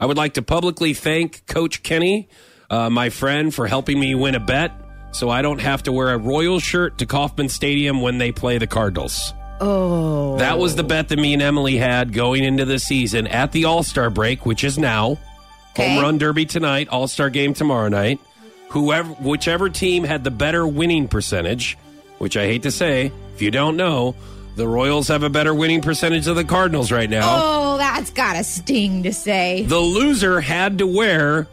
I would like to publicly thank Coach Kenny, uh, my friend, for helping me win a bet so I don't have to wear a Royal shirt to Kauffman Stadium when they play the Cardinals. Oh. That was the bet that me and Emily had going into the season at the All Star break, which is now. Okay. Home run derby tonight, All Star game tomorrow night. Whoever, whichever team had the better winning percentage, which I hate to say, if you don't know, the Royals have a better winning percentage than the Cardinals right now. Oh, that's got a sting to say. The loser had to wear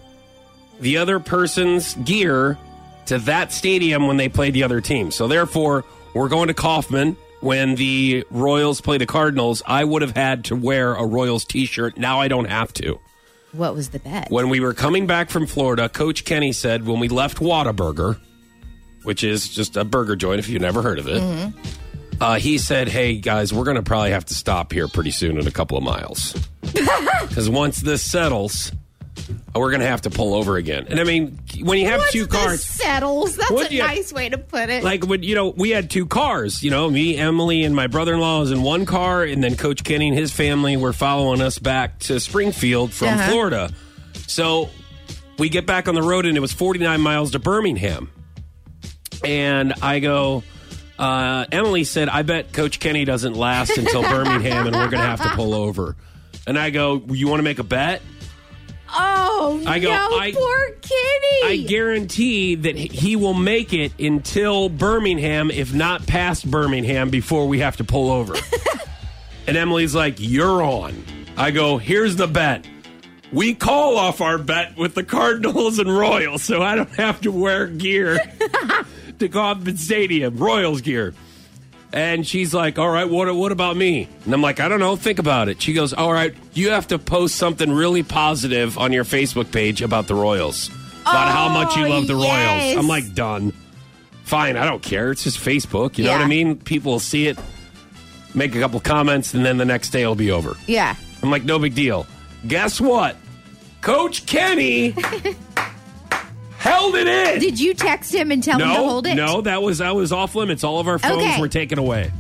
the other person's gear to that stadium when they played the other team. So therefore, we're going to Kauffman when the Royals play the Cardinals. I would have had to wear a Royals t-shirt. Now I don't have to. What was the bet? When we were coming back from Florida, Coach Kenny said when we left Whataburger, which is just a burger joint if you've never heard of it, mm-hmm. Uh, he said, "Hey guys, we're going to probably have to stop here pretty soon in a couple of miles because once this settles, we're going to have to pull over again." And I mean, when you have Once two cars, settles. That's a ya? nice way to put it. like when you know we had two cars you know me emily and my brother-in-law was in one car and then coach kenny and his family were following us back to springfield from Uh-huh. florida so we get back on the road and it was 49 miles to birmingham and i go uh, emily said i bet coach kenny doesn't last until birmingham and we're gonna have to pull over and i go you want to make a bet oh, I go, no, I- poor kitty. I guarantee that he will make it until Birmingham, if not past Birmingham, before we have to pull over. and Emily's like, You're on. I go, Here's the bet. We call off our bet with the Cardinals and Royals, so I don't have to wear gear to Kauffman Stadium, Royals gear. And she's like, All right, what, what about me? And I'm like, I don't know. Think about it. She goes, All right, you have to post something really positive on your Facebook page about the Royals, about how much you Oh, love the yes. Royals. I'm like, Done. Fine, I don't care. It's just Facebook. You know what I mean? People will see it, make a couple comments, and then the next day it'll be over. yeah. I'm like, No big deal. Guess what? Coach Kenny held it in. Did you text him and tell him to No, hold it? no, that was that was off limits. All of our phones Okay. were taken away.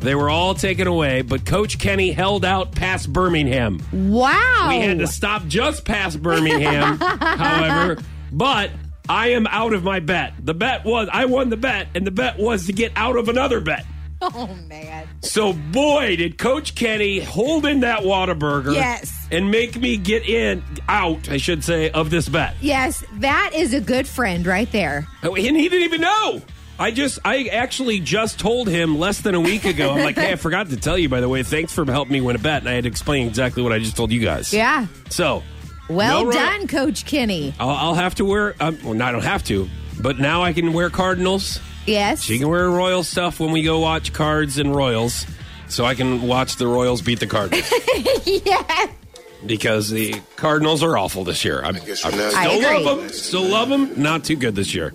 They were all taken away, but Coach Kenny held out past Birmingham. Wow. We had to stop just past Birmingham, however, but I am out of my bet. The bet was I won the bet, and the bet was to get out of another bet. Oh, man. So boy, did Coach Kenny hold in that Whataburger Yes. And make me get in out, I should say, of this bet. Yes, that is a good friend right there. And he didn't even know. I just, I actually just told him less than a week ago. I'm like, hey, I forgot to tell you, by the way, thanks for helping me win a bet. And I had to explain exactly what I just told you guys. Yeah. So, Well No, done, Coach Kenny. I'll, I'll have to wear, um, well, no, I don't have to, but now I can wear Cardinals. Yes. She can wear Royal stuff when we go watch Cards and Royals. So I can watch the Royals beat the Cardinals. yeah. Because the Cardinals are awful this year. I'm, I guess still I love them. Still love them. Not too good this year.